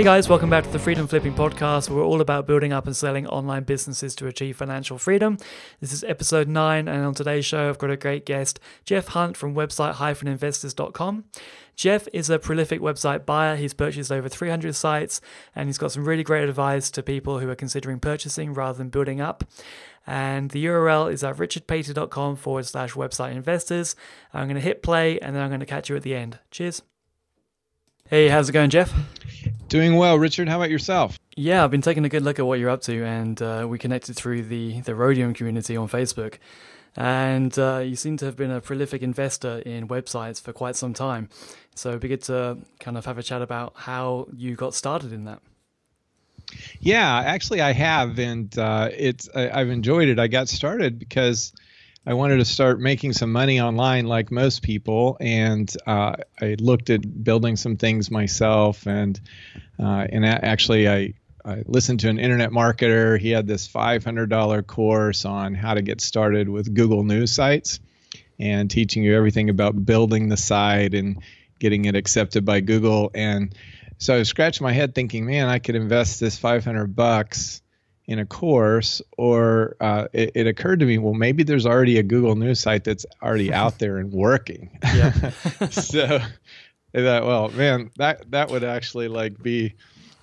Hey guys, welcome back to the Freedom Flipping Podcast, we're all about building up and selling online businesses to achieve financial freedom. This is episode 9, and on today's show, I've got a great guest, Jeff Hunt from website-investors.com. Jeff is a prolific website buyer. He's purchased over 300 sites, and he's got some really great advice to people who are considering purchasing rather than building up. And the URL is at richardpatey.com forward slash website investors. I'm going to hit play, and then I'm going to catch you at the end. Cheers. Hey, how's it going, Jeff? Doing well, Richard. How about yourself? Yeah, I've been taking a good look at what you're up to, and uh, we connected through the the Rhodium community on Facebook. And uh, you seem to have been a prolific investor in websites for quite some time. So it'd be good to kind of have a chat about how you got started in that. Yeah, actually, I have, and uh, it's I, I've enjoyed it. I got started because I wanted to start making some money online like most people, and uh, I looked at building some things myself, and uh, and actually I. I listened to an internet marketer. He had this $500 course on how to get started with Google News sites and teaching you everything about building the site and getting it accepted by Google. And so I scratched my head thinking, man, I could invest this 500 bucks in a course, or uh, it, it, occurred to me, well, maybe there's already a Google News site that's already out there and working. Yeah. so I thought, well, man, that that would actually like be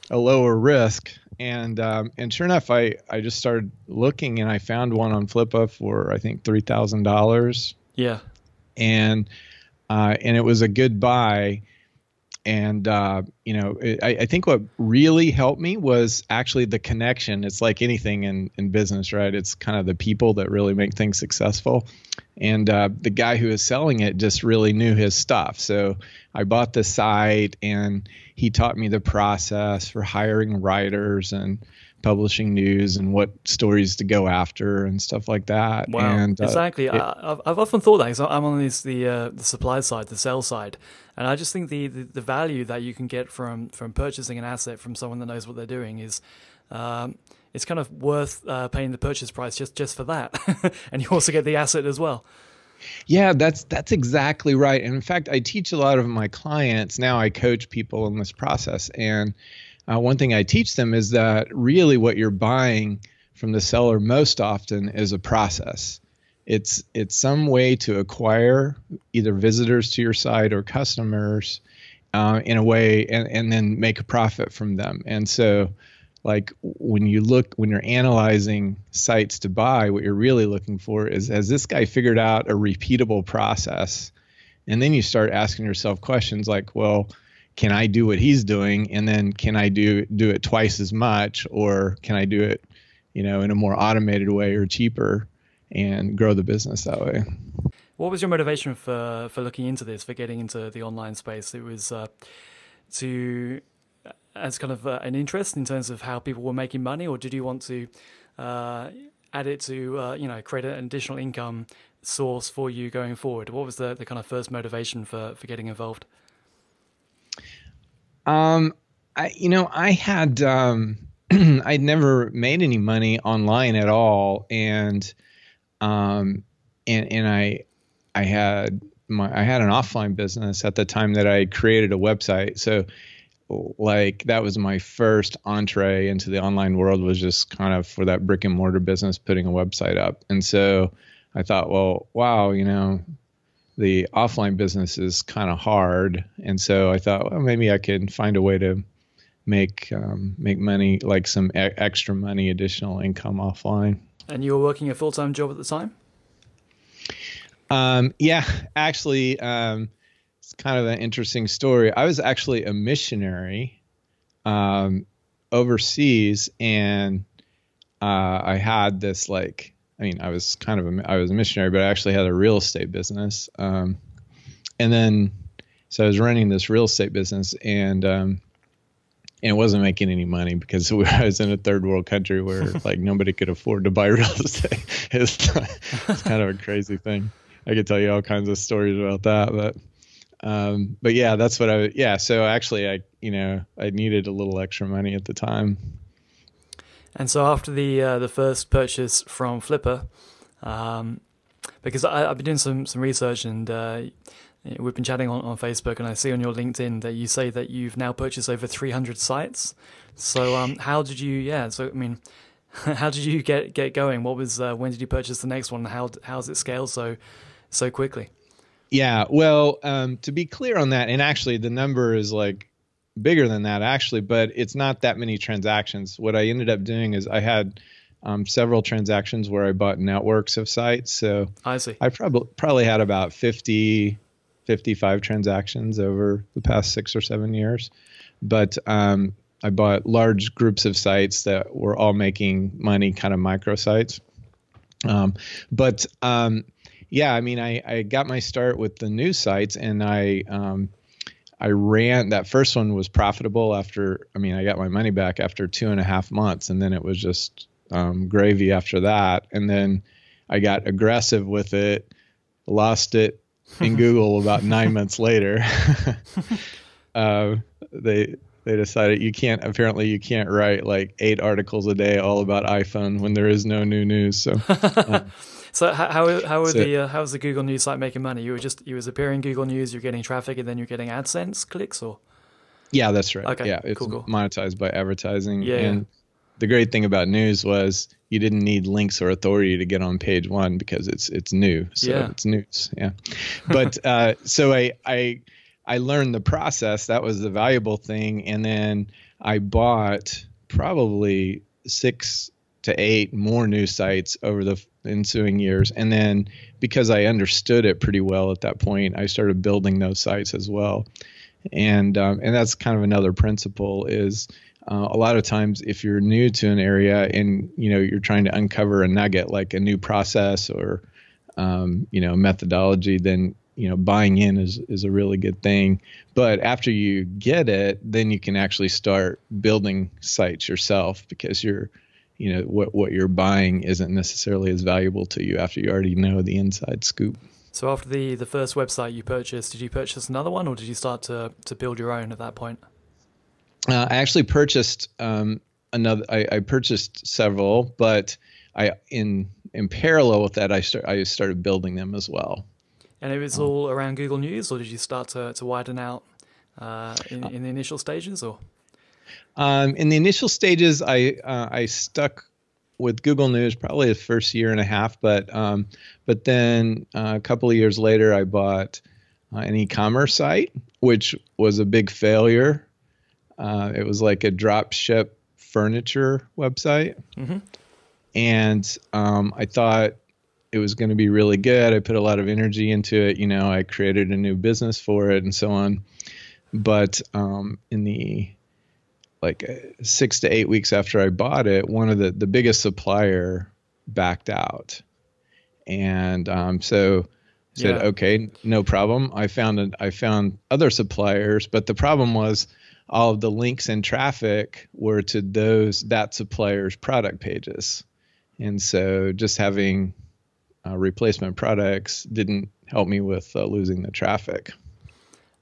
a lower risk. And um, and sure enough, I I just started looking and I found one on Flippa for I think three thousand dollars. Yeah. And uh, and it was a good buy and uh, you know I, I, think what really helped me was actually the connection. It's like anything in, in business right? It's kind of the people that really make things successful. And uh, the guy who was selling it just really knew his stuff. So i bought the site and he taught me the process for hiring writers and publishing news and what stories to go after and stuff like that. Wow, and, uh, exactly. It, I, have often thought that because I'm on this, the uh, the supply side, the sell side, and I just think the, the, the, value that you can get from from purchasing an asset from someone that knows what they're doing is. Um, it's kind of worth uh, paying the purchase price just, just for that, and you also get the asset as well. Yeah, that's that's exactly right. And in fact, I teach a lot of my clients now. I coach people in this process, and uh, one thing I teach them is that really what you're buying from the seller most often is a process. It's it's some way to acquire either visitors to your site or customers uh, in a way, and, and then make a profit from them. And so, like when you look when you're analyzing sites to buy, what you're really looking for is has this guy figured out a repeatable process? And then you start asking yourself questions like, well, can I do what he's doing, and then can I do do it twice as much, or can I do it, you know, in a more automated way or cheaper? and grow the business that way. What was your motivation for for looking into this, for getting into the online space? It was uh, to as kind of uh, an interest in terms of how people were making money, or did you want to uh, add it to uh, you know create an additional income source for you going forward? What was the, the kind of first motivation for for getting involved? Um, I you know I had um, I'd never made any money online at all, and um, and and I I had my I had an offline business at the time that I created a website. So like that was my first entree into the online world was just kind of for that brick and mortar business putting a website up. And so I thought, well, wow, you know, the offline business is kind of hard. And so I thought, well, maybe I can find a way to make um, make money, like some e- extra money, additional income offline. And you were working a full time job at the time? Um, yeah, actually, um, it's kind of an interesting story. I was actually a missionary um, overseas, and uh, I had this like, I mean, I was kind of a, I was a missionary, but I actually had a real estate business. Um, and then, so I was running this real estate business, and um, and it wasn't making any money because we, I was in a third world country where like nobody could afford to buy real estate. It's, it's kind of a crazy thing. I could tell you all kinds of stories about that, but um, but yeah, that's what I yeah. So actually, I you know I needed a little extra money at the time. And so after the uh, the first purchase from Flippa, um, because I, have been doing some some research and uh, we've been chatting on, on Facebook, and I see on your LinkedIn that you say that you've now purchased over 300 sites. So, um, how did you? Yeah. So, I mean, how did you get get going? What was uh, when did you purchase the next one? How how's it scaled so so quickly? Yeah. Well, um, to be clear on that, and actually, the number is like bigger than that actually, but it's not that many transactions. What I ended up doing is I had um, several transactions where I bought networks of sites. So I see. I probably probably had about 50, 55 transactions over the past six or seven years. But um, I bought large groups of sites that were all making money, kind of microsites. Um, but um, yeah, I mean, I, I got my start with the news sites, and I um, I ran that first one was profitable after. I mean, I got my money back after two and a half months, and then it was just um, gravy after that. And then I got aggressive with it, lost it in Google about nine months later. uh, they they decided you can't apparently you can't write like eight articles a day all about iPhone when there is no new news. So. Uh, so how how, how so, the uh, how's the Google News site making money? You were just you was appearing Google News, you're getting traffic, and then you're getting AdSense clicks, or yeah, that's right. Okay, yeah, it's cool, cool. monetized by advertising. Yeah, and the great thing about news was you didn't need links or authority to get on page one because it's it's new. So yeah. it's news. Yeah. But uh, so I I I learned the process. That was the valuable thing. And then I bought probably six to eight more news sites over the ensuing years. And then because I understood it pretty well at that point, I started building those sites as well. And um, and that's kind of another principle is uh, a lot of times if you're new to an area and you know you're trying to uncover a nugget like a new process or um, you know methodology then you know buying in is is a really good thing but after you get it then you can actually start building sites yourself because you're you know what what you're buying isn't necessarily as valuable to you after you already know the inside scoop so after the the first website you purchased did you purchase another one or did you start to to build your own at that point uh, I actually purchased um, another. I, I, purchased several, but I in in parallel with that, I start I started building them as well. And it was all around Google News, or did you start to, to widen out uh, in, in the initial stages, or? Um, in the initial stages, I uh, I stuck with Google News probably the first year and a half, but um, but then uh, a couple of years later, I bought uh, an e-commerce site, which was a big failure. Uh, it was like a drop ship furniture website. Mm-hmm. And um, I thought it was going to be really good. I put a lot of energy into it. You know, I created a new business for it and so on. But um, in the like six to eight weeks after I bought it, one of the, the biggest supplier backed out. And um, so said, yeah. okay, no problem. I found I found other suppliers, but the problem was all of the links and traffic were to those that supplier's product pages. And so just having uh, replacement products didn't help me with uh, losing the traffic.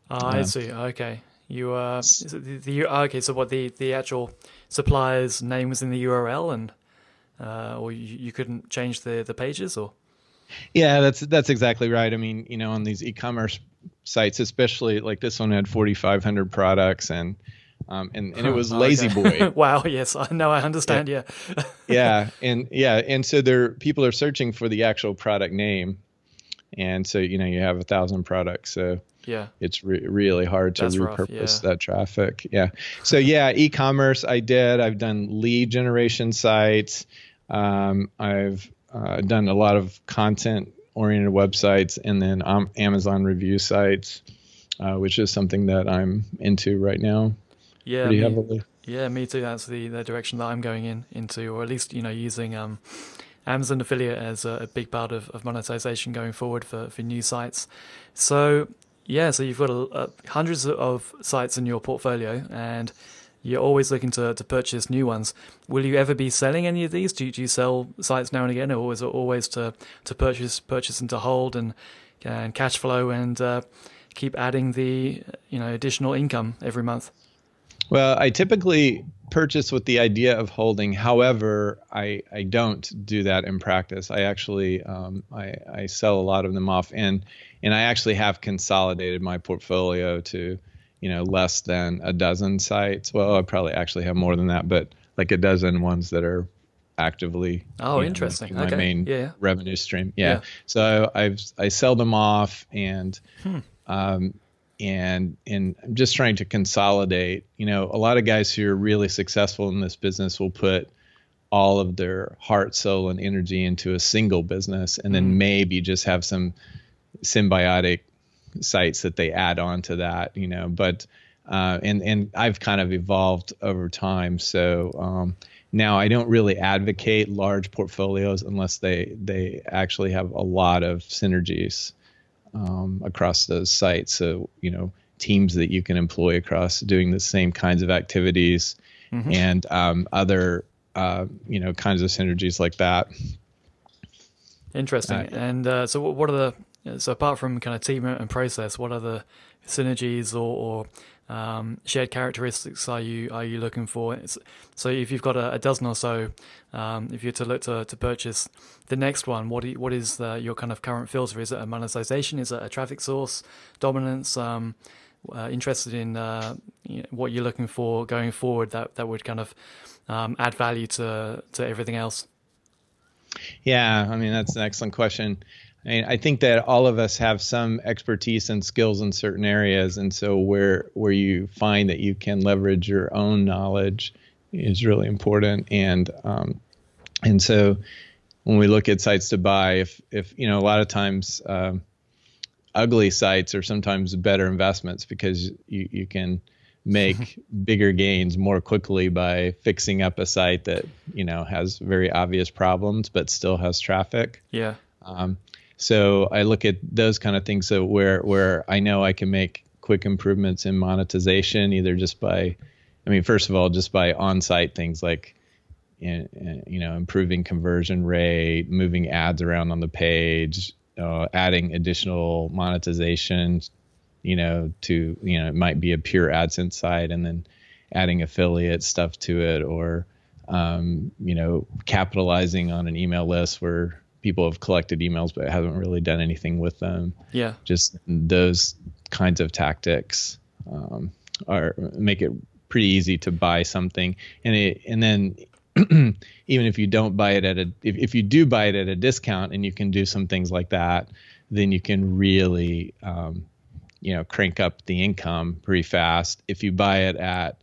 Oh, I see. Okay. You uh, the, the, okay. So what the the actual supplier's name was in the URL, and uh, or you, you couldn't change the the pages, or yeah, that's that's exactly right. I mean, you know, on these e-commerce sites, especially like this one had 4,500 products and um, and, and it was La-Z-Boy. wow. Yes, I know. I understand. Yeah. Yeah. yeah, and yeah, and so there people are searching for the actual product name, and so you know you have a thousand products, so yeah, it's re- really hard to That's repurpose rough, yeah. that traffic. Yeah. So yeah, e-commerce I did. I've done lead generation sites. Um, I've uh, done a lot of content oriented websites and then um, Amazon review sites, uh, which is something that I'm into right now. Yeah, pretty me, heavily. Yeah, me too. That's the, the direction that I'm going in into, or at least you know using um, Amazon affiliate as a, a big part of, of monetization going forward for for new sites. So yeah, so you've got hundreds of sites in your portfolio and you're always looking to, to purchase new ones. Will you ever be selling any of these? Do you, do you sell sites now and again, or is it always to, to purchase purchase and to hold and and cash flow and uh, keep adding the you know additional income every month? Well, I typically purchase with the idea of holding. However, I, I don't do that in practice. I actually um, I, I sell a lot of them off, and and I actually have consolidated my portfolio to you know less than a dozen sites. Well, I probably actually have more than that, but like a dozen ones that are actively oh interesting know, my okay. main yeah. revenue stream yeah. Yeah. so i've i sell them off and Hmm. um and and i'm just trying to consolidate you know a lot of guys who are really successful in this business will put all of their heart soul and energy into a single business and then Mhm. maybe just have some symbiotic sites that they add on to that you know but uh, and and I've kind of evolved over time. So um, now I don't really advocate large portfolios unless they they actually have a lot of synergies um, across those sites. So you know teams that you can employ across doing the same kinds of activities Mhm. and um, other uh, you know kinds of synergies like that. Interesting. Uh, and uh, so, what- what are the so apart from kind of team and process, what other synergies or, or um, shared characteristics are you are you looking for? It's, so, if you've got a, a dozen or so, um, if you're to look to, to purchase the next one, what you, what is the, your kind of current filter? Is it a monetization? Is it a traffic source dominance? Um, uh, interested in uh, you know, what you're looking for going forward that that would kind of um, add value to to everything else. Yeah, I mean that's an excellent question. I mean, I think that all of us have some expertise and skills in certain areas, and so where where you find that you can leverage your own knowledge is really important. And um, and so when we look at sites to buy, if if you know a lot of times um, ugly sites are sometimes better investments because you you can make bigger gains more quickly by fixing up a site that you know has very obvious problems but still has traffic. Yeah. Um, so I look at those kind of things. So where where I know I can make quick improvements in monetization, either just by, I mean, first of all, just by on-site things like, you know, improving conversion rate, moving ads around on the page, uh, adding additional monetization, you know, to you know, it might be a pure AdSense site, and then adding affiliate stuff to it, or um, you know, capitalizing on an email list where people have collected emails but haven't really done anything with them. Yeah. Just those kinds of tactics um, are make it pretty easy to buy something, and it and then even if you don't buy it at a if, if you do buy it at a discount and you can do some things like that, then you can really um, you know crank up the income pretty fast. If you buy it at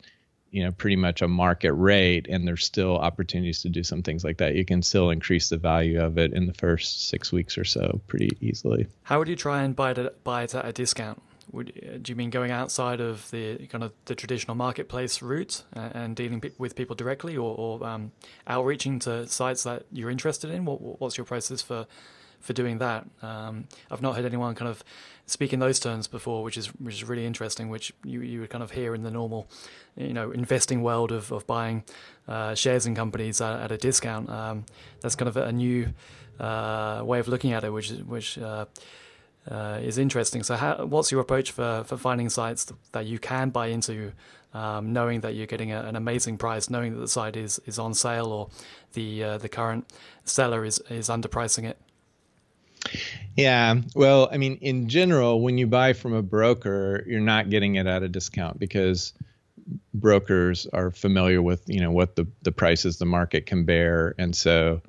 you know pretty much a market rate and there's still opportunities to do some things like that you can still increase the value of it in the first six weeks or so pretty easily How would you try and buy it, buy it at a discount? Would, do you mean going outside of the kind of the traditional marketplace route uh, and dealing with people directly, or, or um, outreaching to sites that you're interested in? What, what's your process for for doing that? Um, I've not heard anyone kind of speak in those terms before, which is which is really interesting. Which you, you would kind of hear in the normal, you know, investing world of of buying uh, shares in companies at, at a discount. Um, that's kind of a new uh, way of looking at it, which is which. Uh, uh, is interesting. So, how, what's your approach for, for finding sites that you can buy into, um, knowing that you're getting a, an amazing price, knowing that the site is, is on sale or the uh, the current seller is is underpricing it? Yeah well i mean in general when you buy from a broker you're not getting it at a discount because brokers are familiar with you know what the the prices the market can bear and so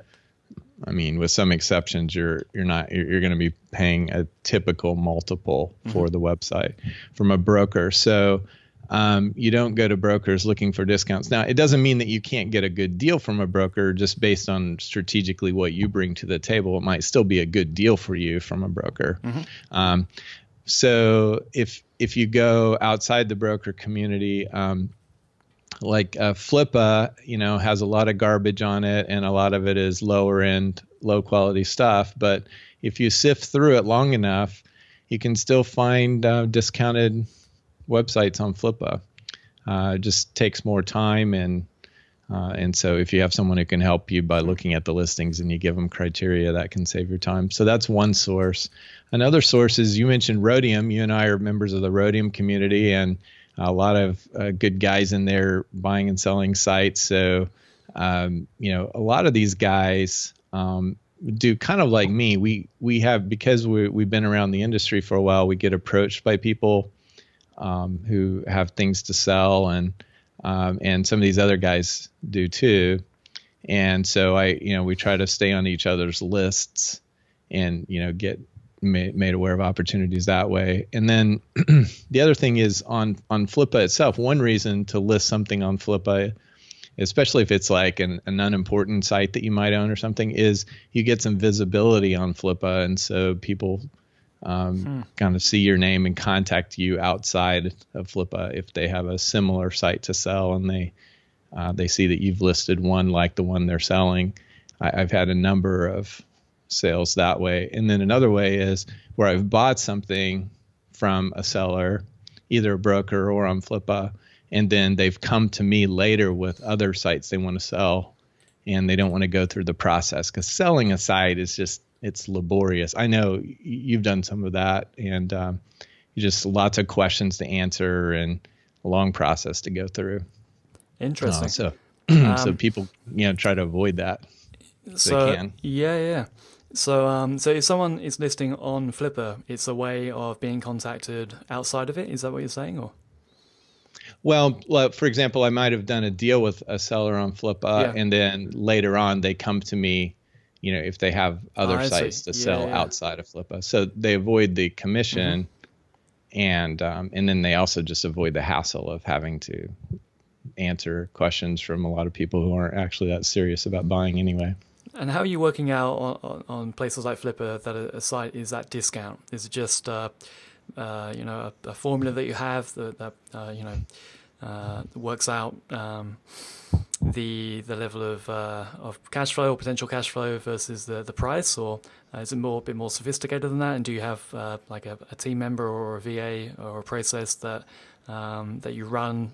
I mean, with some exceptions, you're you're not you're, you're going to be paying a typical multiple mm-hmm. for the website from a broker. So um, you don't go to brokers looking for discounts. Now, it doesn't mean that you can't get a good deal from a broker just based on strategically what you bring to the table. It might still be a good deal for you from a broker. Um, so if if you go outside the broker community, um, like uh, Flippa, you know, has a lot of garbage on it, and a lot of it is lower end, low quality stuff. But if you sift through it long enough, you can still find uh, discounted websites on Flippa. Uh, it just takes more time, and uh, and so if you have someone who can help you by looking at the listings and you give them criteria, that can save your time. So that's one source. Another source is you mentioned Rhodium. You and I are members of the Rhodium community, and a lot of uh, good guys in there buying and selling sites. So, um, you know, a lot of these guys um, do kind of like me. We we have because we we've been around the industry for a while. We get approached by people um, who have things to sell, and um, and some of these other guys do too. And so I, you know, we try to stay on each other's lists, and you know, get made, made aware of opportunities that way. And then the other thing is on on Flippa itself. One reason to list something on Flippa especially if it's like an, an unimportant site that you might own or something, is you get some visibility on Flippa, and so people um, hmm. kind of see your name and contact you outside of Flippa if they have a similar site to sell and they uh, they see that you've listed one like the one they're selling. I, I've had a number of sales that way, and then another way is where I've bought something from a seller, either a broker or on Flippa and then they've come to me later with other sites they want to sell and they don't want to go through the process because selling a site is just it's laborious i know you've done some of that and um, just lots of questions to answer and a long process to go through interesting uh, so um, so people you know try to avoid that so yeah yeah so, um, so if someone is listing on Flippa, it's a way of being contacted outside of it. Is that what you're saying, or? Well, for example, I might have done a deal with a seller on Flippa, yeah. and then later on they come to me, you know, if they have other oh, sites to yeah, sell yeah. outside of Flippa. So they avoid the commission, mm-hmm. and um, and then they also just avoid the hassle of having to answer questions from a lot of people who aren't actually that serious about buying anyway. And how are you working out on, on places like Flippa that a, a, site is that discount? Is it just uh, uh, you know a, a, formula that you have that, that uh, you know uh, works out um, the the level of uh, of cash flow or potential cash flow versus the the price, or uh, is it more a bit more sophisticated than that? And do you have uh, like a, a, team member or a VA or a process that um, that you run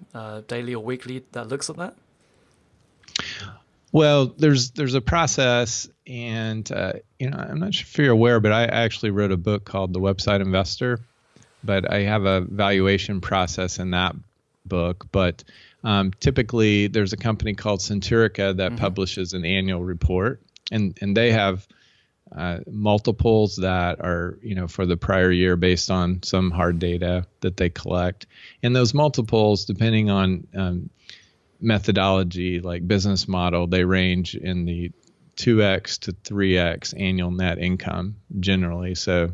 daily or weekly that looks at that? Well, there's there's a process, and uh, you know I'm not sure if you're aware, but I actually wrote a book called The Website Investor, but I have a valuation process in that book. But um, typically, there's a company called Centurica that mm-hmm. publishes an annual report, and and they have uh, multiples that are you know for the prior year based on some hard data that they collect, and those multiples, depending on um, methodology like business model, they range in the 2x to 3x annual net income generally. So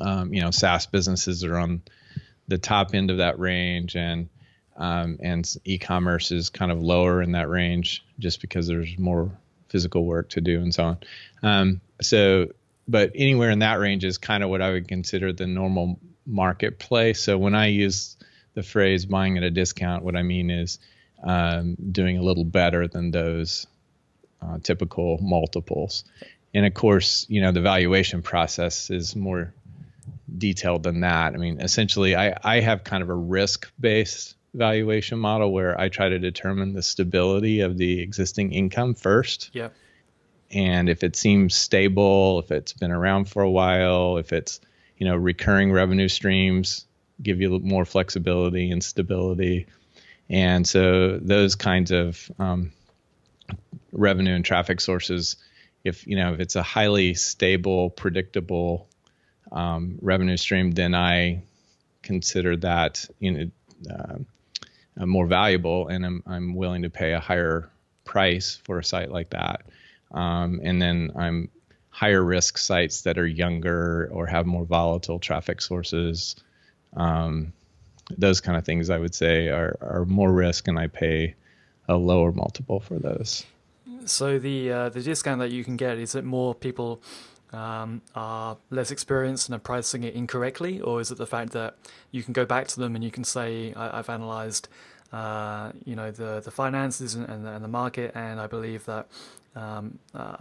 um, you know, SaaS businesses are on the top end of that range, and um, and e-commerce is kind of lower in that range just because there's more physical work to do and so on. Um, so, but anywhere in that range is kind of what I would consider the normal marketplace. So when I use the phrase buying at a discount, what I mean is um, doing a little better than those uh, typical multiples. And of course, you know, the valuation process is more detailed than that. I mean, essentially, I, I have kind of a risk based valuation model where I try to determine the stability of the existing income first. Yeah. And if it seems stable, if it's been around for a while, if it's, you know, recurring revenue streams give you more flexibility and stability. And so those kinds of um, revenue and traffic sources, if, you know, if it's a highly stable, predictable um, revenue stream, then I consider that you know uh, more valuable, and I'm I'm willing to pay a higher price for a site like that. Um, and then I'm higher risk sites that are younger or have more volatile traffic sources. Um, those kind of things I would say are, are more risk, and I pay a lower multiple for those. So the uh, the discount that you can get is it more people um, are less experienced and are pricing it incorrectly, or is it the fact that you can go back to them and you can say, I, have analyzed, uh, you know, the the finances and, and, the, and, the, market, and I believe that. Um, uh,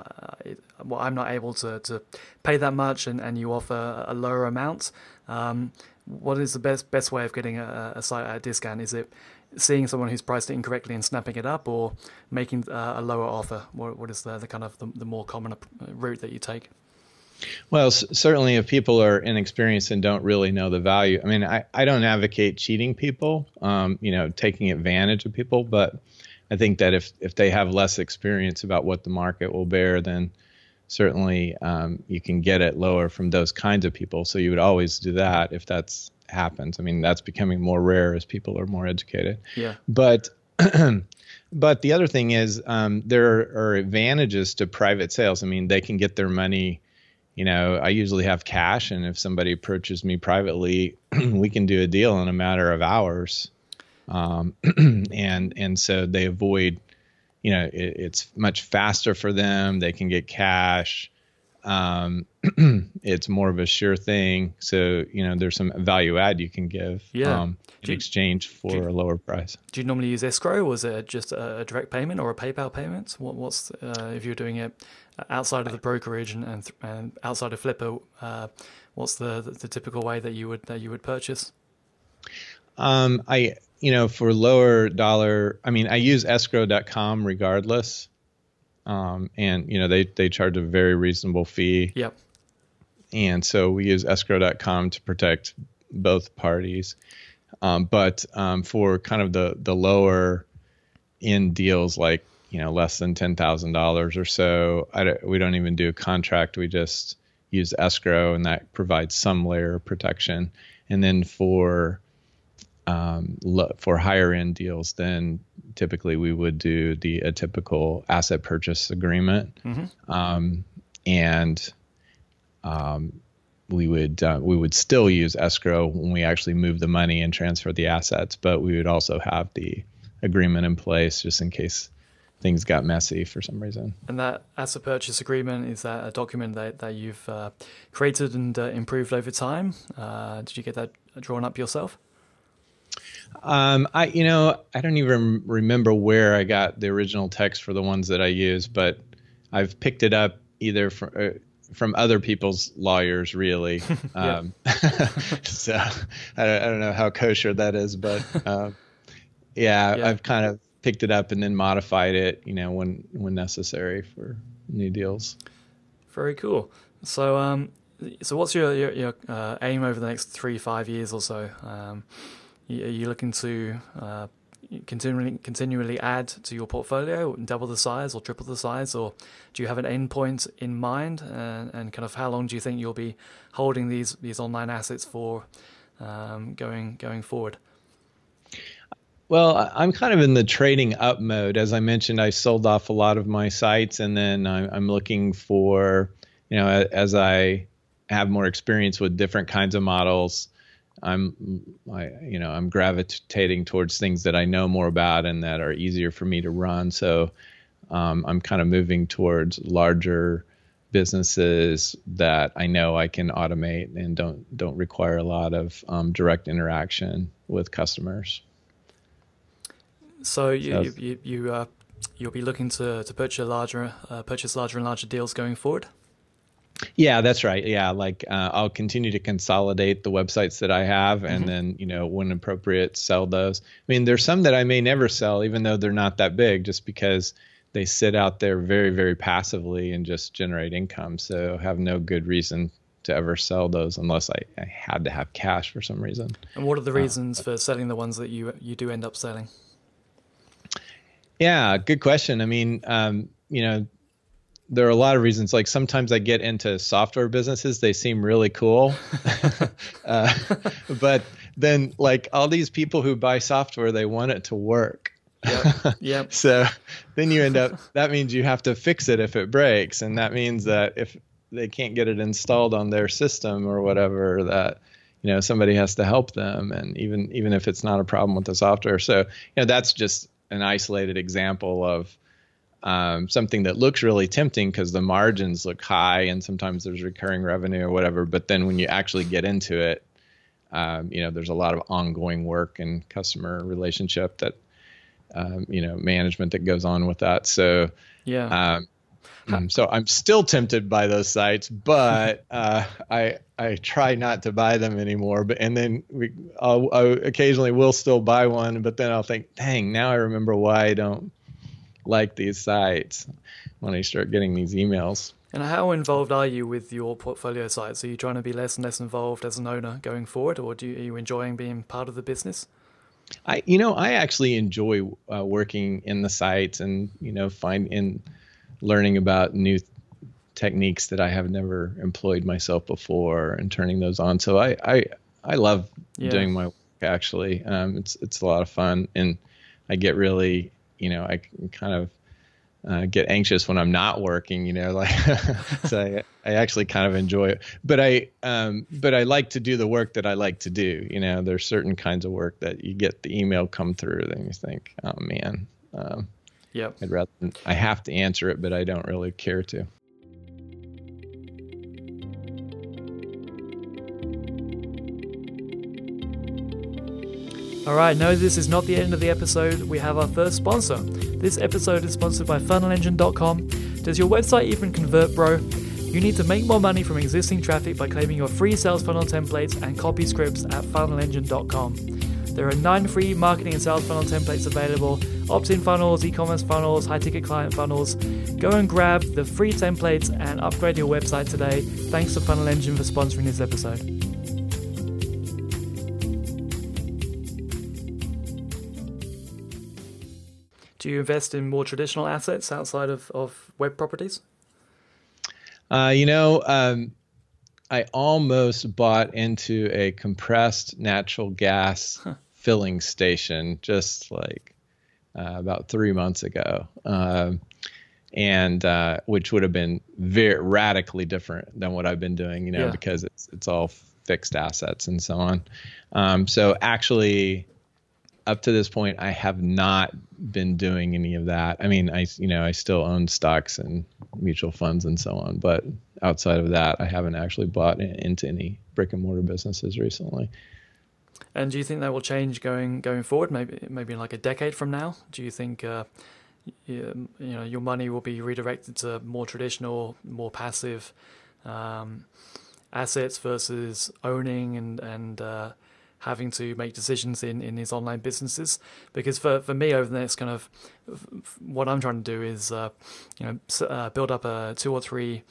it, well, I'm not able to, to pay that much, and, and you offer a lower amount. Um, what is the best best way of getting a, a site at a discount? Is it seeing someone who's priced it incorrectly and snapping it up, or making uh, a lower offer? What, what is the, the kind of the, the more common route that you take? Well, c- certainly, if people are inexperienced and don't really know the value, I mean, I, I don't advocate cheating people, um, you know, taking advantage of people, but I think that if if they have less experience about what the market will bear, then certainly um, you can get it lower from those kinds of people. So you would always do that if that's happens. I mean, that's becoming more rare as people are more educated. Yeah. But but the other thing is um, there are advantages to private sales. I mean, they can get their money. You know, I usually have cash, and if somebody approaches me privately, we can do a deal in a matter of hours. Um, and and so they avoid you know it, it's much faster for them they can get cash um, it's more of a sure thing so you know there's some value add you can give Yeah. um, in you- exchange for you- a lower price Do you normally use escrow, or is it just a, a direct payment or a PayPal payment? What, what's uh, if you're doing it outside of the brokerage and and, and outside of Flippa? Uh, what's the, the the typical way that you would that you would purchase? um, i you know for lower dollar i mean i use escrow.com regardless um, and you know they they charge a very reasonable fee Yep. and so we use escrow.com to protect both parties. Um, but um, for kind of the the lower end deals, like you know less than ten thousand dollars or so, I don't, we don't even do a contract. We just use escrow, and that provides some layer of protection. And then for um, lo- for higher end deals, then typically we would do the a typical asset purchase agreement, um, and um, we would uh, we would still use escrow when we actually move the money and transfer the assets, but we would also have the agreement in place just in case things got messy for some reason. And that asset purchase agreement is that a document that that you've uh, created and uh, improved over time? Uh, did you get that drawn up yourself? Um, I you know I don't even remember where I got the original text for the ones that I use, but I've picked it up either from uh, from other people's lawyers, really. um, so I don't, I don't know how kosher that is, but um, yeah, Yeah. I've kind of picked it up and then modified it, you know, when when necessary for new deals. Very cool. So, um, so what's your your, your uh, aim over the next three five years or so? Um, are you looking to uh, continually continually add to your portfolio, double the size or triple the size, or do you have an end point in mind? And, and kind of how long do you think you'll be holding these these online assets for um, going going forward? Well, I'm kind of in the trading up mode. As I mentioned, I sold off a lot of my sites, and then I'm looking for, you know, as I have more experience with different kinds of models, I'm, I, you know, I'm gravitating towards things that I know more about and that are easier for me to run. So, um, I'm kind of moving towards larger businesses that I know I can automate and don't don't require a lot of um, direct interaction with customers. So you So- you, you, you uh, you'll be looking to to purchase larger uh, purchase larger and larger deals going forward. Yeah, that's right. Yeah, like uh, I'll continue to consolidate the websites that I have, and then you know when appropriate, sell those. I mean, there's some that I may never sell, even though they're not that big, just because they sit out there very, very passively and just generate income. So have no good reason to ever sell those unless I, I had to have cash for some reason. And what are the reasons for selling the ones that you you do end up selling? Yeah, good question. I mean, um, you know, there are a lot of reasons. Like sometimes I get into software businesses; they seem really cool, uh, but then like all these people who buy software, they want it to work. Yep. Yep. So then you end up. That means you have to fix it if it breaks, and that means that if they can't get it installed on their system or whatever, that you know somebody has to help them, and even even if it's not a problem with the software. So you know that's just an isolated example of um, something that looks really tempting because the margins look high and sometimes there's recurring revenue or whatever. But then when you actually get into it, um, you know, there's a lot of ongoing work and customer relationship that, um, you know, management that goes on with that. So, Yeah. Um, so I'm still tempted by those sites, but uh, I I try not to buy them anymore. But and then we I'll, I occasionally will still buy one, but then I'll think, dang, now I remember why I don't like these sites when I start getting these emails. And how involved are you with your portfolio sites? Are you trying to be less and less involved as an owner going forward, or do you, are you enjoying being part of the business? I, you know, I actually enjoy uh, working in the sites and you know, find in learning about new techniques that I have never employed myself before and turning those on. So I, I, I love yeah. doing my work actually. Um, it's it's a lot of fun, and I get really, you know, I kind of uh, get anxious when I'm not working, you know, like so I, I actually kind of enjoy it. But I um, but I like to do the work that I like to do. You know, there's certain kinds of work that you get the email come through, then you think, oh man, um, yep. I'd rather I have to answer it, but I don't really care to. Alright, no, this is not the end of the episode. We have our first sponsor. This episode is sponsored by funnelengine.com. Does your website even convert, bro? You need to make more money from existing traffic by claiming your free sales funnel templates and copy scripts at funnelengine.com. There are nine free marketing and sales funnel templates available opt in funnels, e commerce funnels, high ticket client funnels. Go and grab the free templates and upgrade your website today. Thanks to Funnel Engine for sponsoring this episode. Do you invest in more traditional assets outside of, of web properties? Uh, you know, um, I almost bought into a compressed natural gas huh. filling station just like uh, about three months ago. Um, and uh, which would have been very radically different than what I've been doing, you know, yeah. because it's it's all fixed assets and so on. Um, so actually, up to this point, I have not been doing any of that. I mean, I you know I still own stocks and mutual funds and so on, but outside of that, I haven't actually bought into any brick and mortar businesses recently. And do you think that will change going going forward? Maybe maybe in like a decade from now. Do you think uh, you, you know your money will be redirected to more traditional, more passive um, assets versus owning and and uh, having to make decisions in, in his online businesses. Because for, for me, over the next kind of what I'm trying to do is, uh, you know, uh, build up a two or three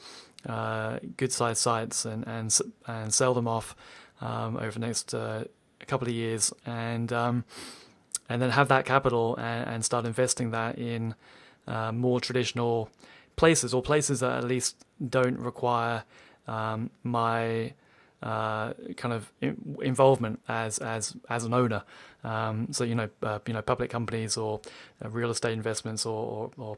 uh, good sized sites and, and, and sell them off um, over the next uh, couple of years and, um, and then have that capital and, and start investing that in uh, more traditional places or places that at least don't require um, my uh, kind of involvement as as as an owner. Um, so you know, uh, you know, public companies or uh, real estate investments or or, or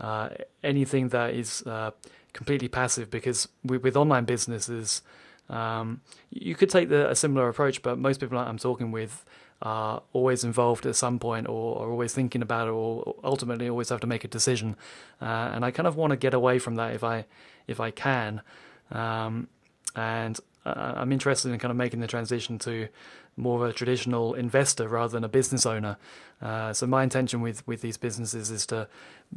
uh, anything that is uh, completely passive. Because with, with online businesses, um, you could take the, a similar approach, but most people I'm talking with are always involved at some point or are always thinking about it or ultimately always have to make a decision. Uh, and I kind of want to get away from that if I if I can. Um, and uh, I'm interested in kind of making the transition to more of a traditional investor rather than a business owner. Uh, so my intention with with these businesses is to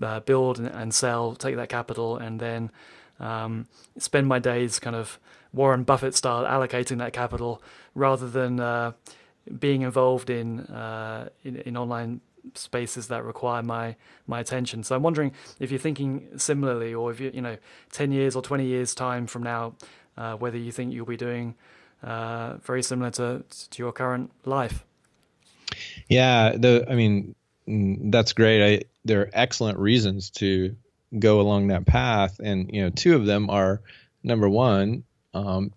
uh, build and, and, sell, take that capital, and then um, spend my days kind of Warren Buffett style allocating that capital rather than uh, being involved in, uh, in, in online spaces that require my my attention. So I'm wondering if you're thinking similarly, or if you you know, ten years or twenty years time from now, uh, whether you think you'll be doing uh, very similar to to your current life. Yeah, the I mean mm, that's great. I, there are excellent reasons to go along that path, and you know, two of them are number one, um,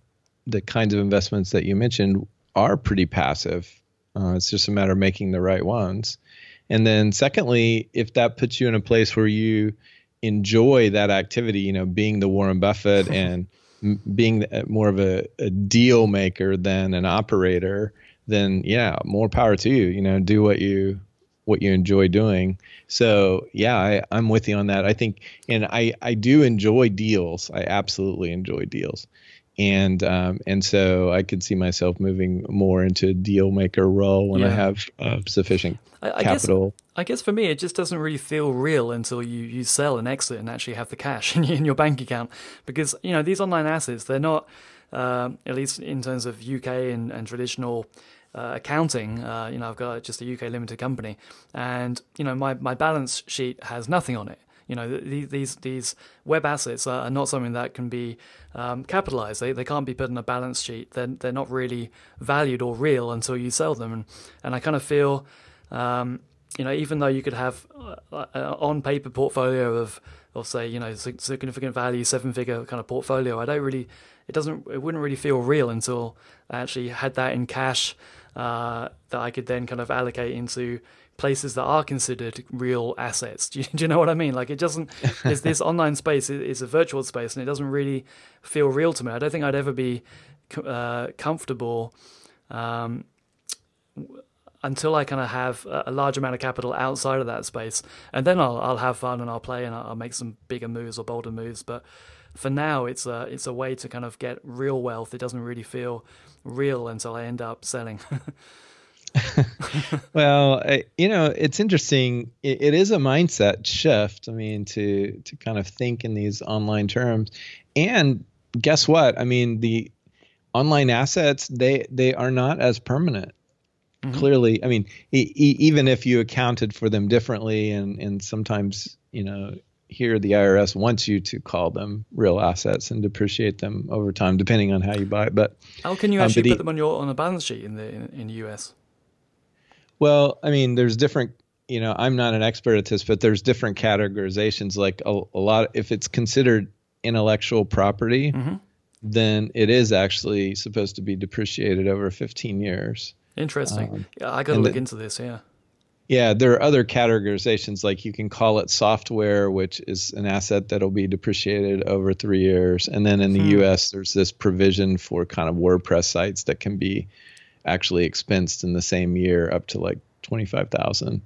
the kinds of investments that you mentioned are pretty passive. Uh, it's just a matter of making the right ones. And then secondly, if that puts you in a place where you enjoy that activity, you know, being the Warren Buffett and being more of a, a deal maker than an operator, then yeah, more power to you. You know, do what you what you enjoy doing. So yeah, I, I'm with you on that. I think, and I I do enjoy deals. I absolutely enjoy deals, and um, and so I could see myself moving more into a deal maker role when yeah. I have uh, sufficient I, I capital. Guess, I guess for me, it just doesn't really feel real until you, you sell and exit and actually have the cash in, in your bank account. Because, you know, these online assets, they're not, uh, at least in terms of UK and, and traditional uh, accounting, uh, you know, I've got just a UK limited company and, you know, my, my balance sheet has nothing on it. You know, these these, these web assets are not something that can be um, capitalized. They they can't be put in a balance sheet. They're they're not really valued or real until you sell them. And and I kind of feel, um, you know, even though you could have uh, an on paper portfolio of of say you know significant value seven figure kind of portfolio, I don't really it doesn't it wouldn't really feel real until I actually had that in cash uh, that I could then kind of allocate into places that are considered real assets. Do you, do you know what I mean? Like it doesn't. Is this online space is a virtual space, and it doesn't really feel real to me. I don't think I'd ever be uh, comfortable um, until I kind of have a large amount of capital outside of that space, and then I'll I'll have fun and I'll play and I'll make some bigger moves or bolder moves. But for now, it's a it's a way to kind of get real wealth. It doesn't really feel real until I end up selling. well, you know, it's interesting. It, it is a mindset shift. I mean, to to kind of think in these online terms, and guess what? I mean, the online assets they they are not as permanent. Mm-hmm. Clearly, I mean, e- e- even if you accounted for them differently, and and sometimes you know here the IRS wants you to call them real assets and depreciate them over time, depending on how you buy it. But how can you um, actually um, put them on your on a balance sheet in the in, in the US? Well, I mean, there's different. You know, I'm not an expert at this, but there's different categorizations. Like a, a lot, if it's considered intellectual property, mm-hmm. then it is actually supposed to be depreciated over 15 years. Interesting. Um, yeah, I got to look into this. Yeah. Yeah, there are other categorizations like you can call it software, which is an asset that'll be depreciated over three years. And then in the hmm. US, there's this provision for kind of WordPress sites that can be actually expensed in the same year up to like 25,000.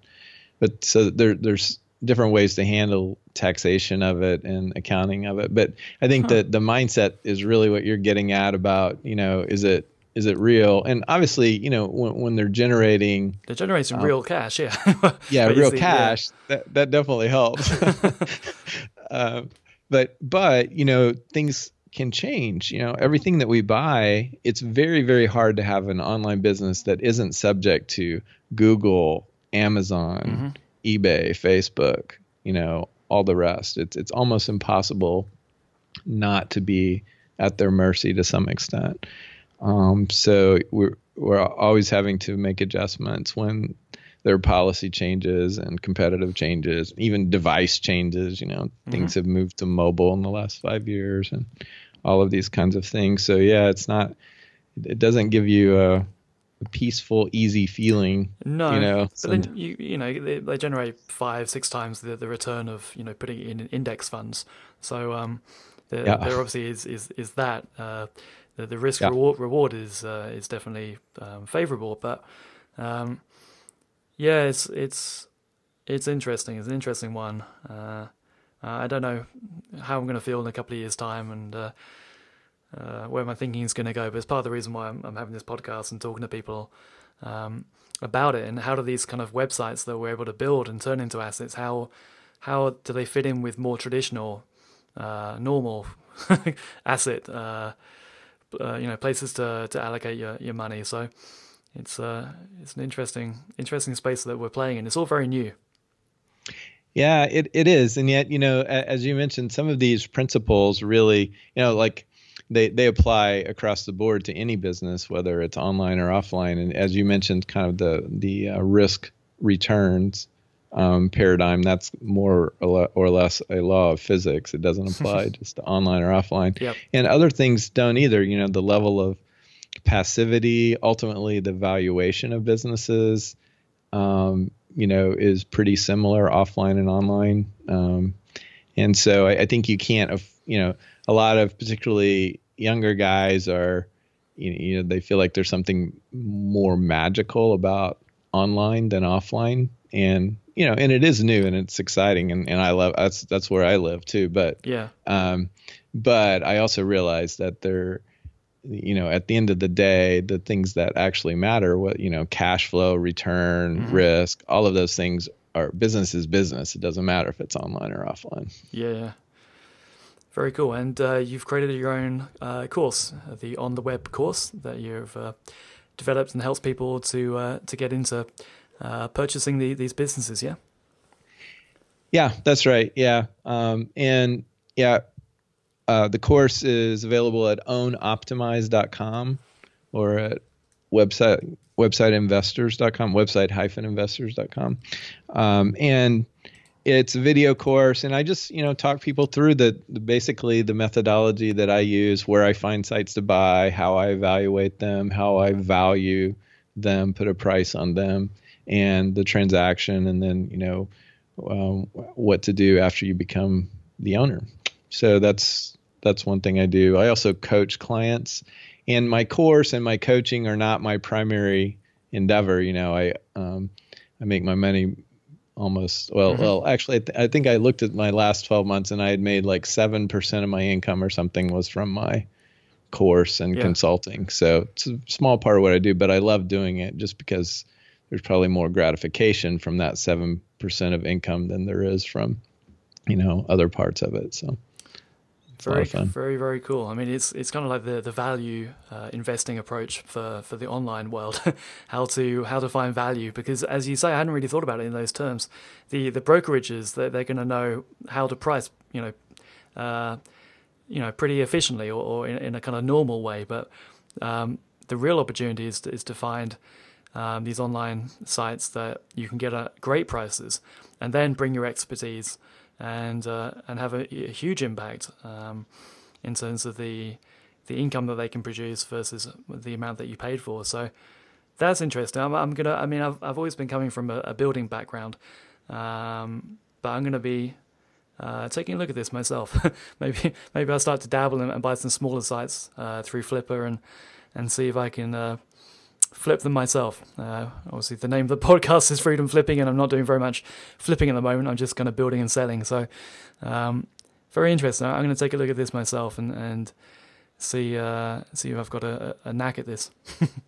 But so there there's different ways to handle taxation of it and accounting of it. But I think huh. that the mindset is really what you're getting at about, you know, is it is it real? And obviously, you know, when, when they're generating they're generating um, real cash, yeah. yeah, real cash. Yeah. That that definitely helps. uh, but but you know, things can change. You know, everything that we buy, it's very, very hard to have an online business that isn't subject to Google, Amazon, mm-hmm. eBay, Facebook, you know, all the rest. It's it's almost impossible not to be at their mercy to some extent. Um, so we're we're always having to make adjustments when there are policy changes and competitive changes, even device changes. You know, mm-hmm. things have moved to mobile in the last five years, and all of these kinds of things. So yeah, it's not. It doesn't give you a, a peaceful, easy feeling. No, you know. But then you you know they, they, generate five six times the, the return of you know putting it in index funds. So um, there, yeah. there obviously is is is that uh, the the risk yeah. reward reward is uh, is definitely um, favorable, but um, yeah, it's it's it's interesting. It's an interesting one. Uh, I don't know how I'm going to feel in a couple of years' time and uh, uh, where my thinking is going to go. But it's part of the reason why I'm, I'm having this podcast and talking to people um, about it. And how do these kind of websites that we're able to build and turn into assets, how how do they fit in with more traditional, uh, normal asset, uh, uh, you know, places to to allocate your, your money? So it's uh it's an interesting interesting space that we're playing in. It's all very new. Yeah, it, it is. And yet, you know, as you mentioned, some of these principles really, you know, like they, they apply across the board to any business, whether it's online or offline. And as you mentioned, kind of the, the uh, risk returns um, paradigm, that's more or less a law of physics. It doesn't apply just to online or offline. Yep. And other things don't either. You know, the level of passivity, ultimately the valuation of businesses, um, you know, is pretty similar offline and online. Um, and so I, I, think you can't, you know, a lot of particularly younger guys are, you know, they feel like there's something more magical about online than offline. And, you know, and it is new and it's exciting. And, and I love, that's, that's where I live too. But, yeah. Um, but I also realize that there, you know at the end of the day the things that actually matter what you know cash flow return mm-hmm. risk all of those things are business is business it doesn't matter if it's online or offline yeah very cool and uh, you've created your own uh, course the on the web course that you've uh, developed and helps people to uh, to get into uh, purchasing the, these businesses yeah Yeah, that's right. Yeah, um, and yeah, uh, the course is available at ownoptimize.com or at website websiteinvestors.com, website hyphen investors.com. Um, and it's a video course and I just, you know, talk people through the, the basically the methodology that I use, where I find sites to buy, how I evaluate them, how I value them, put a price on them and the transaction and then, you know, um, what to do after you become the owner. So that's that's one thing I do. I also coach clients, and my course and my coaching are not my primary endeavor. You know, I um, I make my money almost well. Mm-hmm. Well, actually, I, th- I think I looked at my last 12 months, and I had made like seven percent of my income or something was from my course and yeah. consulting. So it's a small part of what I do, but I love doing it just because there's probably more gratification from that seven percent of income than there is from you know other parts of it. So very, very, very cool. I mean, it's it's kind of like the the value uh, investing approach for, for the online world, how to how to find value. Because as you say, I hadn't really thought about it in those terms. The the brokerages they're, they're going to know how to price, you know, uh, you know, pretty efficiently or, or in, in, a kind of normal way. But um, the real opportunity is to, is to find um, these online sites that you can get at great prices, and then bring your expertise and uh, and have a, a huge impact um, in terms of the the income that they can produce versus the amount that you paid for. So that's interesting. I'm, I'm gonna. I mean, I've I've always been coming from a, a building background, um, but I'm gonna be uh, taking a look at this myself. maybe maybe I'll start to dabble and, buy some smaller sites uh, through Flippa and and see if I can uh, flip them myself. Uh, obviously, the name of the podcast is Freedom Flipping, and I'm not doing very much flipping at the moment. I'm just kind of building and selling. So, um, very interesting. I'm going to take a look at this myself and and see uh, see if I've got a, a knack at this.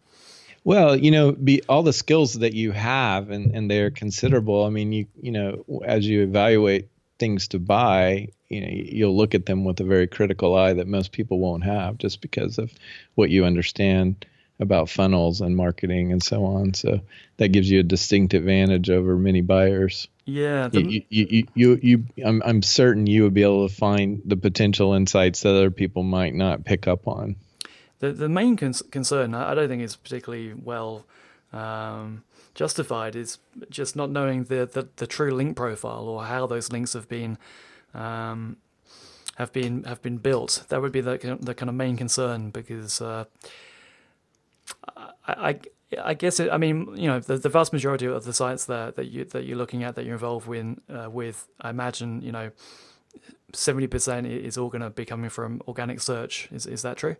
well, you know, be all the skills that you have, and and they're considerable. I mean, you you know, as you evaluate things to buy, you know, you'll look at them with a very critical eye that most people won't have, just because of what you understand about funnels and marketing and so on. So that gives you a distinct advantage over many buyers. Yeah, the, you, you, you, you, you, I'm, I'm certain you would be able to find the potential insights that other people might not pick up on. The the main con- concern, I don't think, is particularly well um, justified. Is just not knowing the, the, the true link profile or how those links have been um, have been have been built. That would be the the kind of main concern because. Uh, I, I guess it, I mean you know the, the vast majority of the sites that that you that you're looking at that you're involved with uh, with I imagine you know seventy percent is all going to be coming from organic search. Is is that true?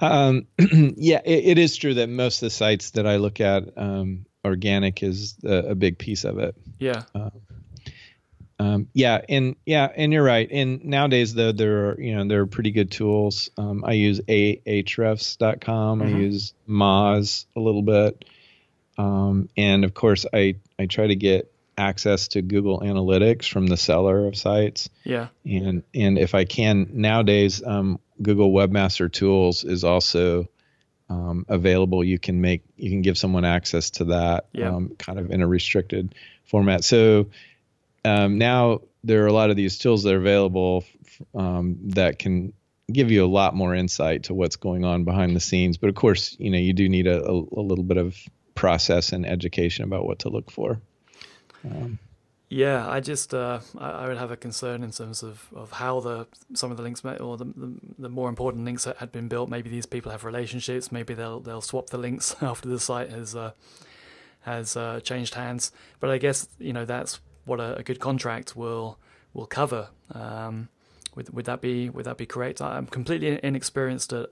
Um, yeah, it, it is true that most of the sites that I look at, um, organic is a, a, big piece of it. Yeah. Um, um, yeah, and yeah, and you're right. And nowadays, though, there are you know there are pretty good tools. Um, I use ahrefs.com. Mm-hmm. I use Moz a little bit, um, and of course, I I try to get access to Google Analytics from the seller of sites. Yeah. And and if I can nowadays, um, Google Webmaster Tools is also um, available. You can make you can give someone access to that yeah. um, kind of in a restricted format. So um, now there are a lot of these tools that are available um, that can give you a lot more insight to what's going on behind the scenes. But of course, you know, you do need a, a, a little bit of process and education about what to look for. Um, yeah, I just uh, I, I, would have a concern in terms of, of how the some of the links or the, the, the more important links that had been built. Maybe these people have relationships. Maybe they'll they'll swap the links after the site has uh, has uh, changed hands. But I guess you know that's what a, a good contract will will cover. Um, would would that be would that be correct? I'm completely inexperienced at,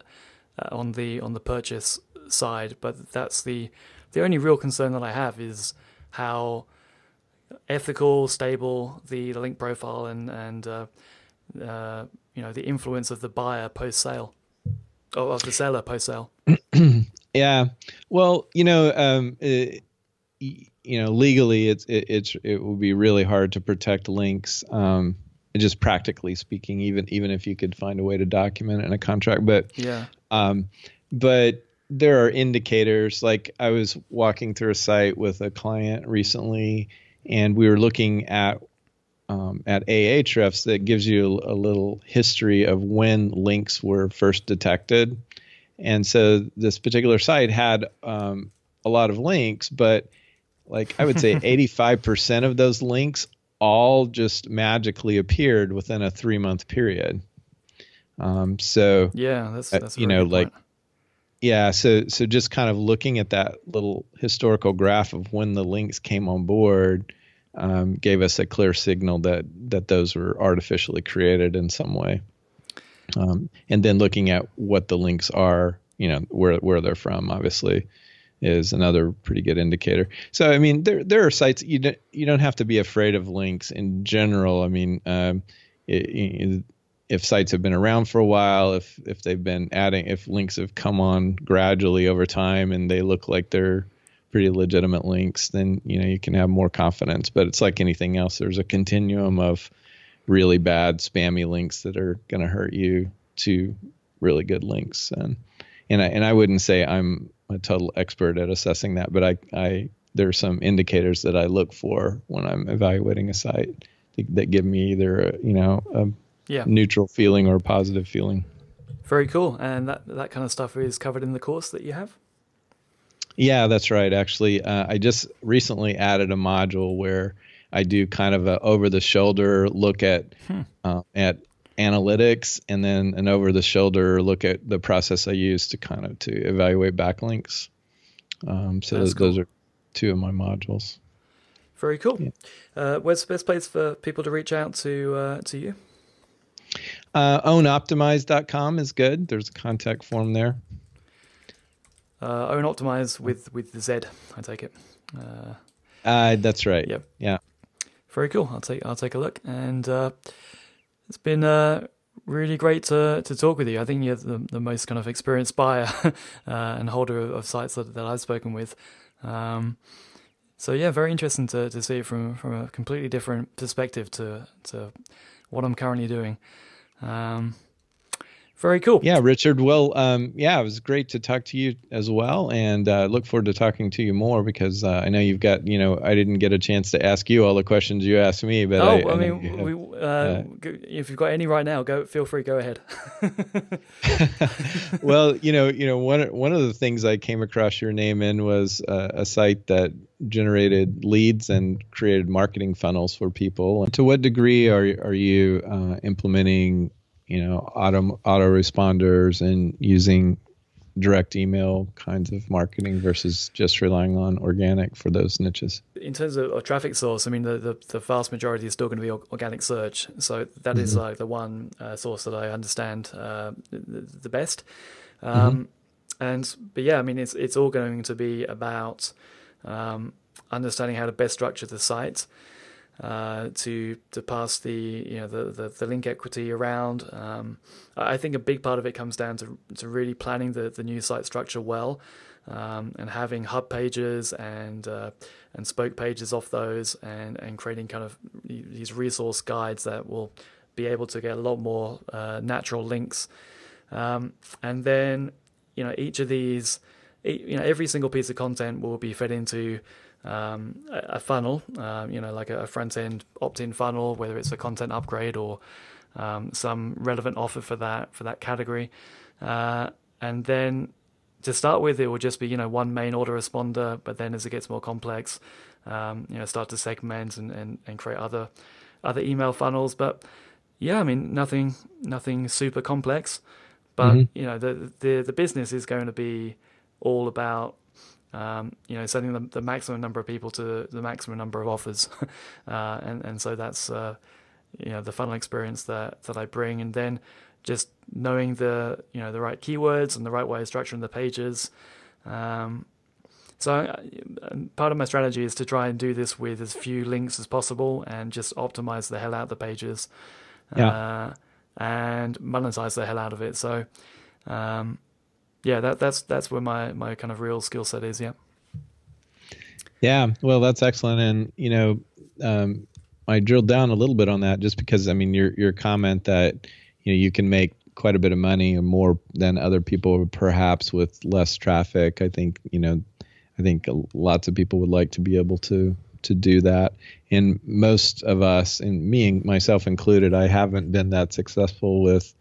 uh, on the on the purchase side, but that's the the only real concern that I have is how ethical, stable the, the link profile and and uh, uh, you know the influence of the buyer post sale or of the seller post sale. yeah, well, you know, um, it, you know legally it's it, it's it would be really hard to protect links um, just practically speaking even even if you could find a way to document it in a contract but yeah um, but there are indicators like i was walking through a site with a client recently and we were looking at um, at Ahrefs that gives you a, a little history of when links were first detected. And so this particular site had um, a lot of links, but like I would say 85% of those links all just magically appeared within a three month period. Um, so yeah, that's, uh, you know like point. yeah, so so just kind of looking at that little historical graph of when the links came on board um, gave us a clear signal that that those were artificially created in some way. Um, and then looking at what the links are, you know, where where they're from, obviously, is another pretty good indicator. So I mean, there there are sites you don't you don't have to be afraid of links in general. I mean, um, it, it, if sites have been around for a while, if if they've been adding, if links have come on gradually over time and they look like they're pretty legitimate links, then you know you can have more confidence. But it's like anything else. There's a continuum of really bad spammy links that are going to hurt you to really good links and and I and I wouldn't say I'm a total expert at assessing that, but I I there are some indicators that I look for when I'm evaluating a site that give me either a, you know a yeah. neutral feeling or a positive feeling. Very cool, and that that kind of stuff is covered in the course that you have. Yeah, that's right. Actually, uh, I just recently added a module where I do kind of a over the shoulder look at hmm. uh, at analytics and then an over the shoulder look at the process I use to kind of to evaluate backlinks. Um, so those, cool. those, are two of my modules. Very cool. Yeah. Uh, where's the best place for people to reach out to uh, to you? Uh, ownoptimize.com is good. There's a contact form there. Uh, ownoptimize with with the Z, I take it. Uh, uh, that's right. Yep. Yeah. Very cool. I'll take I'll take a look and uh, it's been uh, really great to to talk with you. I think you're the, the most kind of experienced buyer uh, and holder of, sites that, that I've spoken with. Um, so yeah, very interesting to, to see it from from a completely different perspective to to what I'm currently doing. Um, very cool. Yeah, Richard. Well, um, yeah, it was great to talk to you as well, and uh, look forward to talking to you more because uh, I know you've got, you know, I didn't get a chance to ask you all the questions you asked me, but oh, I, I, I mean, have, we, uh, if you've got any right now, go feel free, go ahead. well, you know, you know, one one of the things I came across your name in was uh, a site that generated leads and created marketing funnels for people. And to what degree are are you uh, implementing you know auto autoresponders and using direct email kinds of marketing versus just relying on organic for those niches? In terms of a traffic source, I mean, the, the, the vast majority is still going to be organic search. So that mm-hmm. is like the one uh, source that I understand uh, the, the, best. Um, mm-hmm. And but yeah, I mean, it's it's all going to be about um, understanding how to best structure the site uh, to to pass the you know the, the, the link equity around. Um, I think a big part of it comes down to to really planning the, the new site structure well, um, and having hub pages and uh, and spoke pages off those, and and creating kind of these resource guides that will be able to get a lot more uh, natural links, um, and then you know each of these, you know every single piece of content will be fed into um, a, funnel, um, you know, like a, front end opt in funnel, whether it's a content upgrade or um, some relevant offer for that for that category, uh, and then to start with, it will just be you know one main autoresponder, but then as it gets more complex, um, you know, start to segment and, and, and create other other email funnels. But yeah, I mean nothing nothing super complex, but mm-hmm. you know the the the business is going to be all about um, you know, setting the, the, maximum number of people to the maximum number of offers, uh, and and so that's uh, you know the funnel experience that that I bring, and then just knowing the you know the right keywords and the right way of structuring the pages. Um, so uh, part of my strategy is to try and do this with as few links as possible and just optimize the hell out of the pages, yeah. uh, and monetize the hell out of it. So. Um, yeah, that that's that's where my my kind of real skill set is. Yeah. Yeah, well, that's excellent, and you know, um, I drilled down a little bit on that just because I mean your your comment that you know you can make quite a bit of money or more than other people perhaps with less traffic. I think you know, I think lots of people would like to be able to to do that. And most of us, and me and myself included, I haven't been that successful with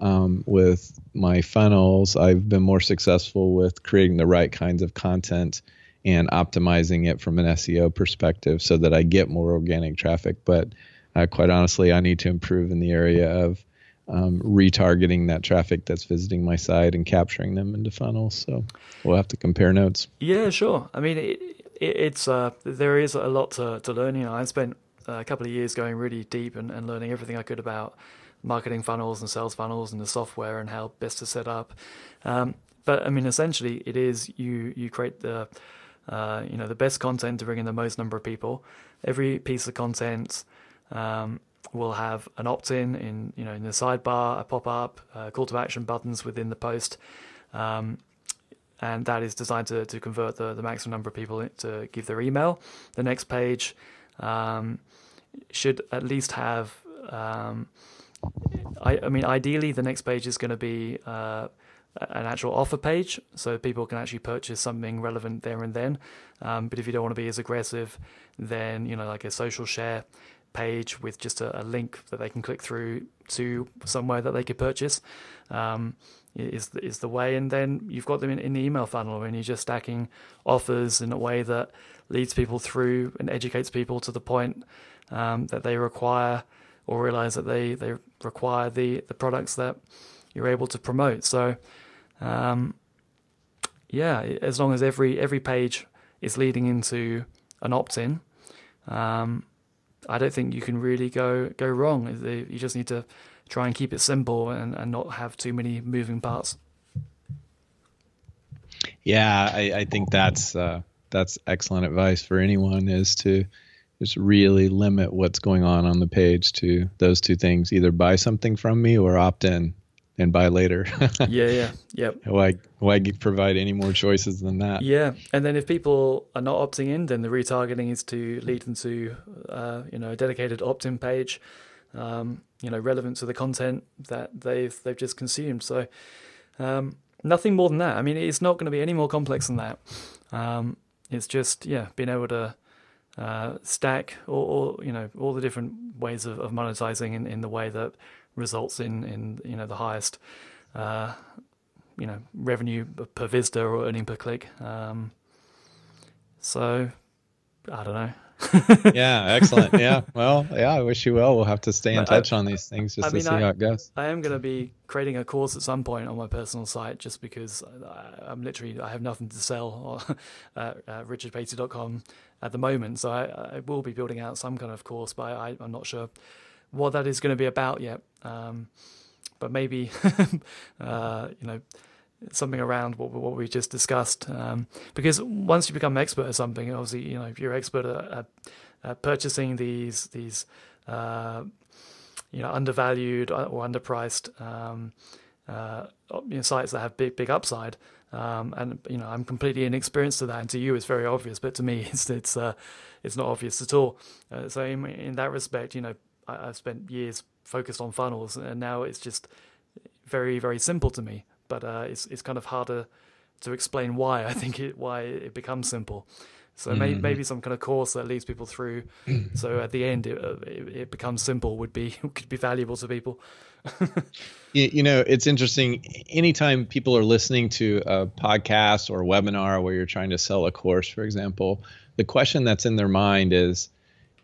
um, with my funnels. I've been more successful with creating the right kinds of content and optimizing it from an SEO perspective so that I get more organic traffic. But uh, quite honestly, I need to improve in the area of um, retargeting that traffic that's visiting my site and capturing them into funnels. So we'll have to compare notes. Yeah, sure. I mean, it, it, it's uh, there is a lot to, to learn. You know, I spent a couple of years going really deep and, and learning everything I could about marketing funnels and sales funnels and the software and how best to set up. Um, but I mean, essentially, it is you you create the uh, you know the best content to bring in the most number of people. Every piece of content um, will have an opt-in in you know in the sidebar, a pop-up, uh, call to action buttons within the post, um, and that is designed to, to convert the, the maximum number of people to give their email. The next page um, should at least have. Um, I, I, mean, ideally, the next page is going to be uh, an actual offer page, so people can actually purchase something relevant there and then. Um, but if you don't want to be as aggressive, then you know, like a social share page with just a, a, link that they can click through to somewhere that they could purchase um, is is the way. And then you've got them in, in the email funnel, and you're just stacking offers in a way that leads people through and educates people to the point um, that they require or realize that they they require the the products that you're able to promote. So. Um, yeah, as long as every every page is leading into an opt-in, um, I don't think you can really go go wrong. You just need to try and keep it simple and, and not have too many moving parts. Yeah, I, I think that's uh, that's excellent advice for anyone is to just really limit what's going on on the page to those two things: either buy something from me or opt in and buy later. yeah, yeah, yep. Why why provide any more choices than that? Yeah, and then if people are not opting in, then the retargeting is to lead them to uh, you know a dedicated opt-in page, um, you know relevant to the content that they've they've just consumed. So um, nothing more than that. I mean, it's not going to be any more complex than that. Um, it's just yeah, being able to. Uh, stack or, or, you know all the different ways of, of monetizing in, in the way that results in in you know the highest uh, you know revenue per visitor or earning per click. Um, so I don't know. yeah, excellent. Yeah, well, yeah. I wish you well. We'll have to stay in touch on these things just I to see I, how it goes. I am going to be creating a course at some point on my personal site, just because I, am literally I have nothing to sell at, at richardpatey.com at the moment. So I, I will be building out some kind of course, but I, I'm not sure what that is going to be about yet. Um, but maybe, uh, you know, something around what, what we just discussed. Um, because once you become an expert at something, obviously, you know, if you're expert at, at, at purchasing these these uh, you know undervalued or underpriced um, uh, you know, sites that have big big upside. Um, and you know, I'm completely inexperienced to that, and to you, it's very obvious, but to me, it's it's uh, it's not obvious at all. Uh, so in, in that respect, you know, I, have spent years focused on funnels, and now it's just very very simple to me. But uh, it's it's kind of harder to explain why I think it why it becomes simple. So mm-hmm. maybe maybe some kind of course that leads people through. so at the end, it, it, it becomes simple would be could be valuable to people. You, you know, it's interesting. Anytime people are listening to a podcast or a webinar where you're trying to sell a course, for example, the question that's in their mind is,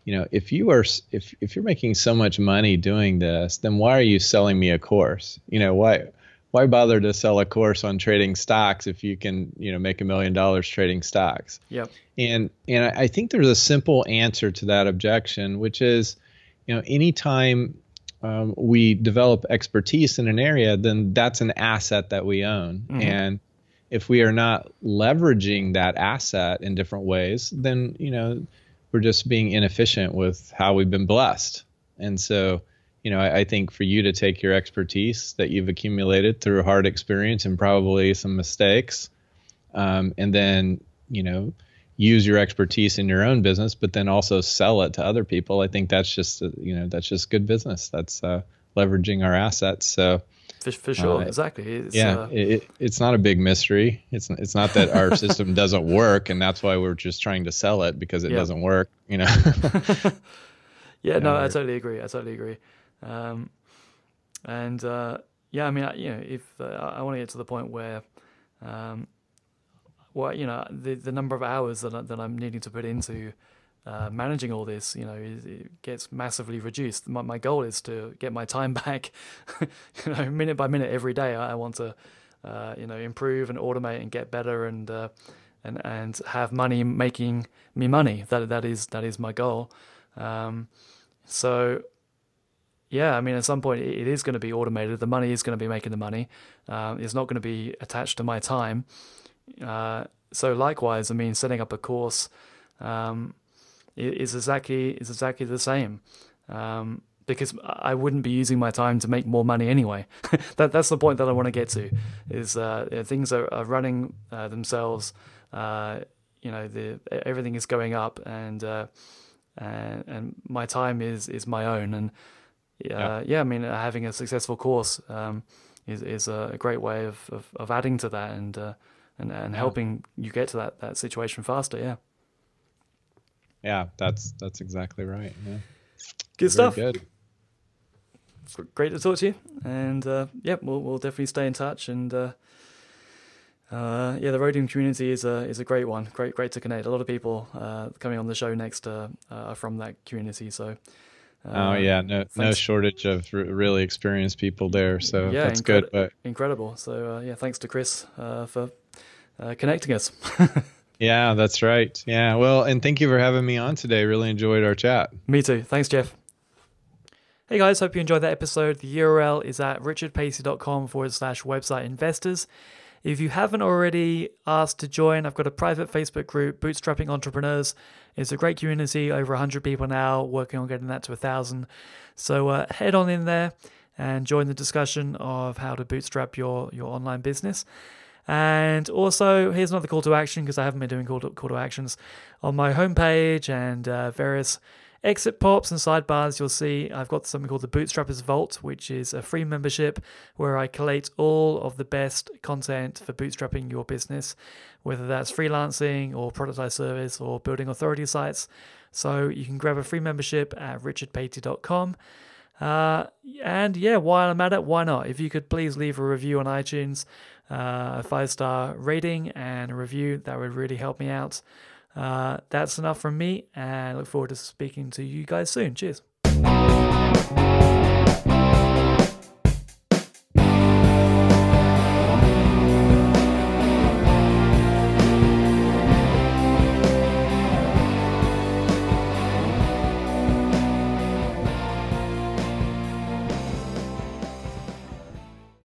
you know if you are if if you're making so much money doing this then why are you selling me a course? You know why why bother to sell a course on trading stocks if you can you know make a million dollars trading stocks? Yep. And and i think there's a simple answer to that objection which is you know anytime um, we develop expertise in an area then that's an asset that we own mm-hmm. and if we are not leveraging that asset in different ways then you know we're just being inefficient with how we've been blessed. And so, you know, I, I, think for you to take your expertise that you've accumulated through hard experience and probably some mistakes, um, and then, you know, use your expertise in your own business, but then also sell it to other people. I think that's just, uh, you know, that's just good business. That's uh, leveraging our assets. So, For, for sure, uh, exactly. It's, yeah, uh, it, it's not a big mystery. It's it's not that our system doesn't work, and that's why we're just trying to sell it because it yeah. doesn't work. You know. yeah, no, I totally agree. I totally agree. Um, and uh, yeah, I mean, I, you know, if uh, I want to get to the point where, um, well, you know, the the number of hours that I, that I'm needing to put into uh, managing all this, you know, it, it gets massively reduced. My, my, goal is to get my time back, you know, minute by minute every day. I, I want to, uh, you know, improve and automate and get better and uh, and and have money making me money. That that is that is my goal. Um, so. Yeah, I mean, at some point it is going to be automated. The money is going to be making the money. Um, it's not going to be attached to my time. Uh, so likewise, I mean, setting up a course, um, is exactly is exactly the same. Um, because I wouldn't be using my time to make more money anyway. that that's the point that I want to get to. Is uh, things are, are running uh, themselves. Uh, you know, the everything is going up, and uh, and and my time is is my own. And yeah, uh, yeah I mean, having a successful course um, is is a great way of, of, of adding to that and uh, and and helping you get to that that situation faster. Yeah. Yeah, that's that's exactly right. Yeah. Good Very stuff. Good. Great to talk to you, and uh, yeah, we'll we'll definitely stay in touch. And uh, uh, yeah, the Rhodium community is a is a great one. Great great to connect. A lot of people uh, coming on the show next uh, are from that community. So. oh yeah, no thanks. no shortage of really experienced people there. So yeah, that's good. But incredible. So yeah, thanks to Chris for connecting us. Yeah, that's right. Yeah. Well, and thank you for having me on today. Really enjoyed our chat. Me too. Thanks, Jeff. Hey guys, hope you enjoyed that episode. The URL is at richardpatey.com forward slash website investors. If you haven't already asked to join, I've got a private Facebook group, Bootstrapping Entrepreneurs. It's a great community, over 100 people now, working on getting that to 1,000. So uh, head on in there and join the discussion of how to bootstrap your, your online business. And also, here's another call to action because I haven't been doing call to, call to actions on my homepage and uh, various exit pops and sidebars. You'll see I've got something called the Bootstrappers Vault, which is a free membership where I collate all of the best content for bootstrapping your business, whether that's freelancing or productized service or building authority sites. So you can grab a free membership at richardpatey.com. Uh, and yeah, while I'm at it, why not? If you could please leave a review on iTunes, a five star rating and a review. That would really help me out. Uh, that's enough from me, and I look forward to speaking to you guys soon. Cheers.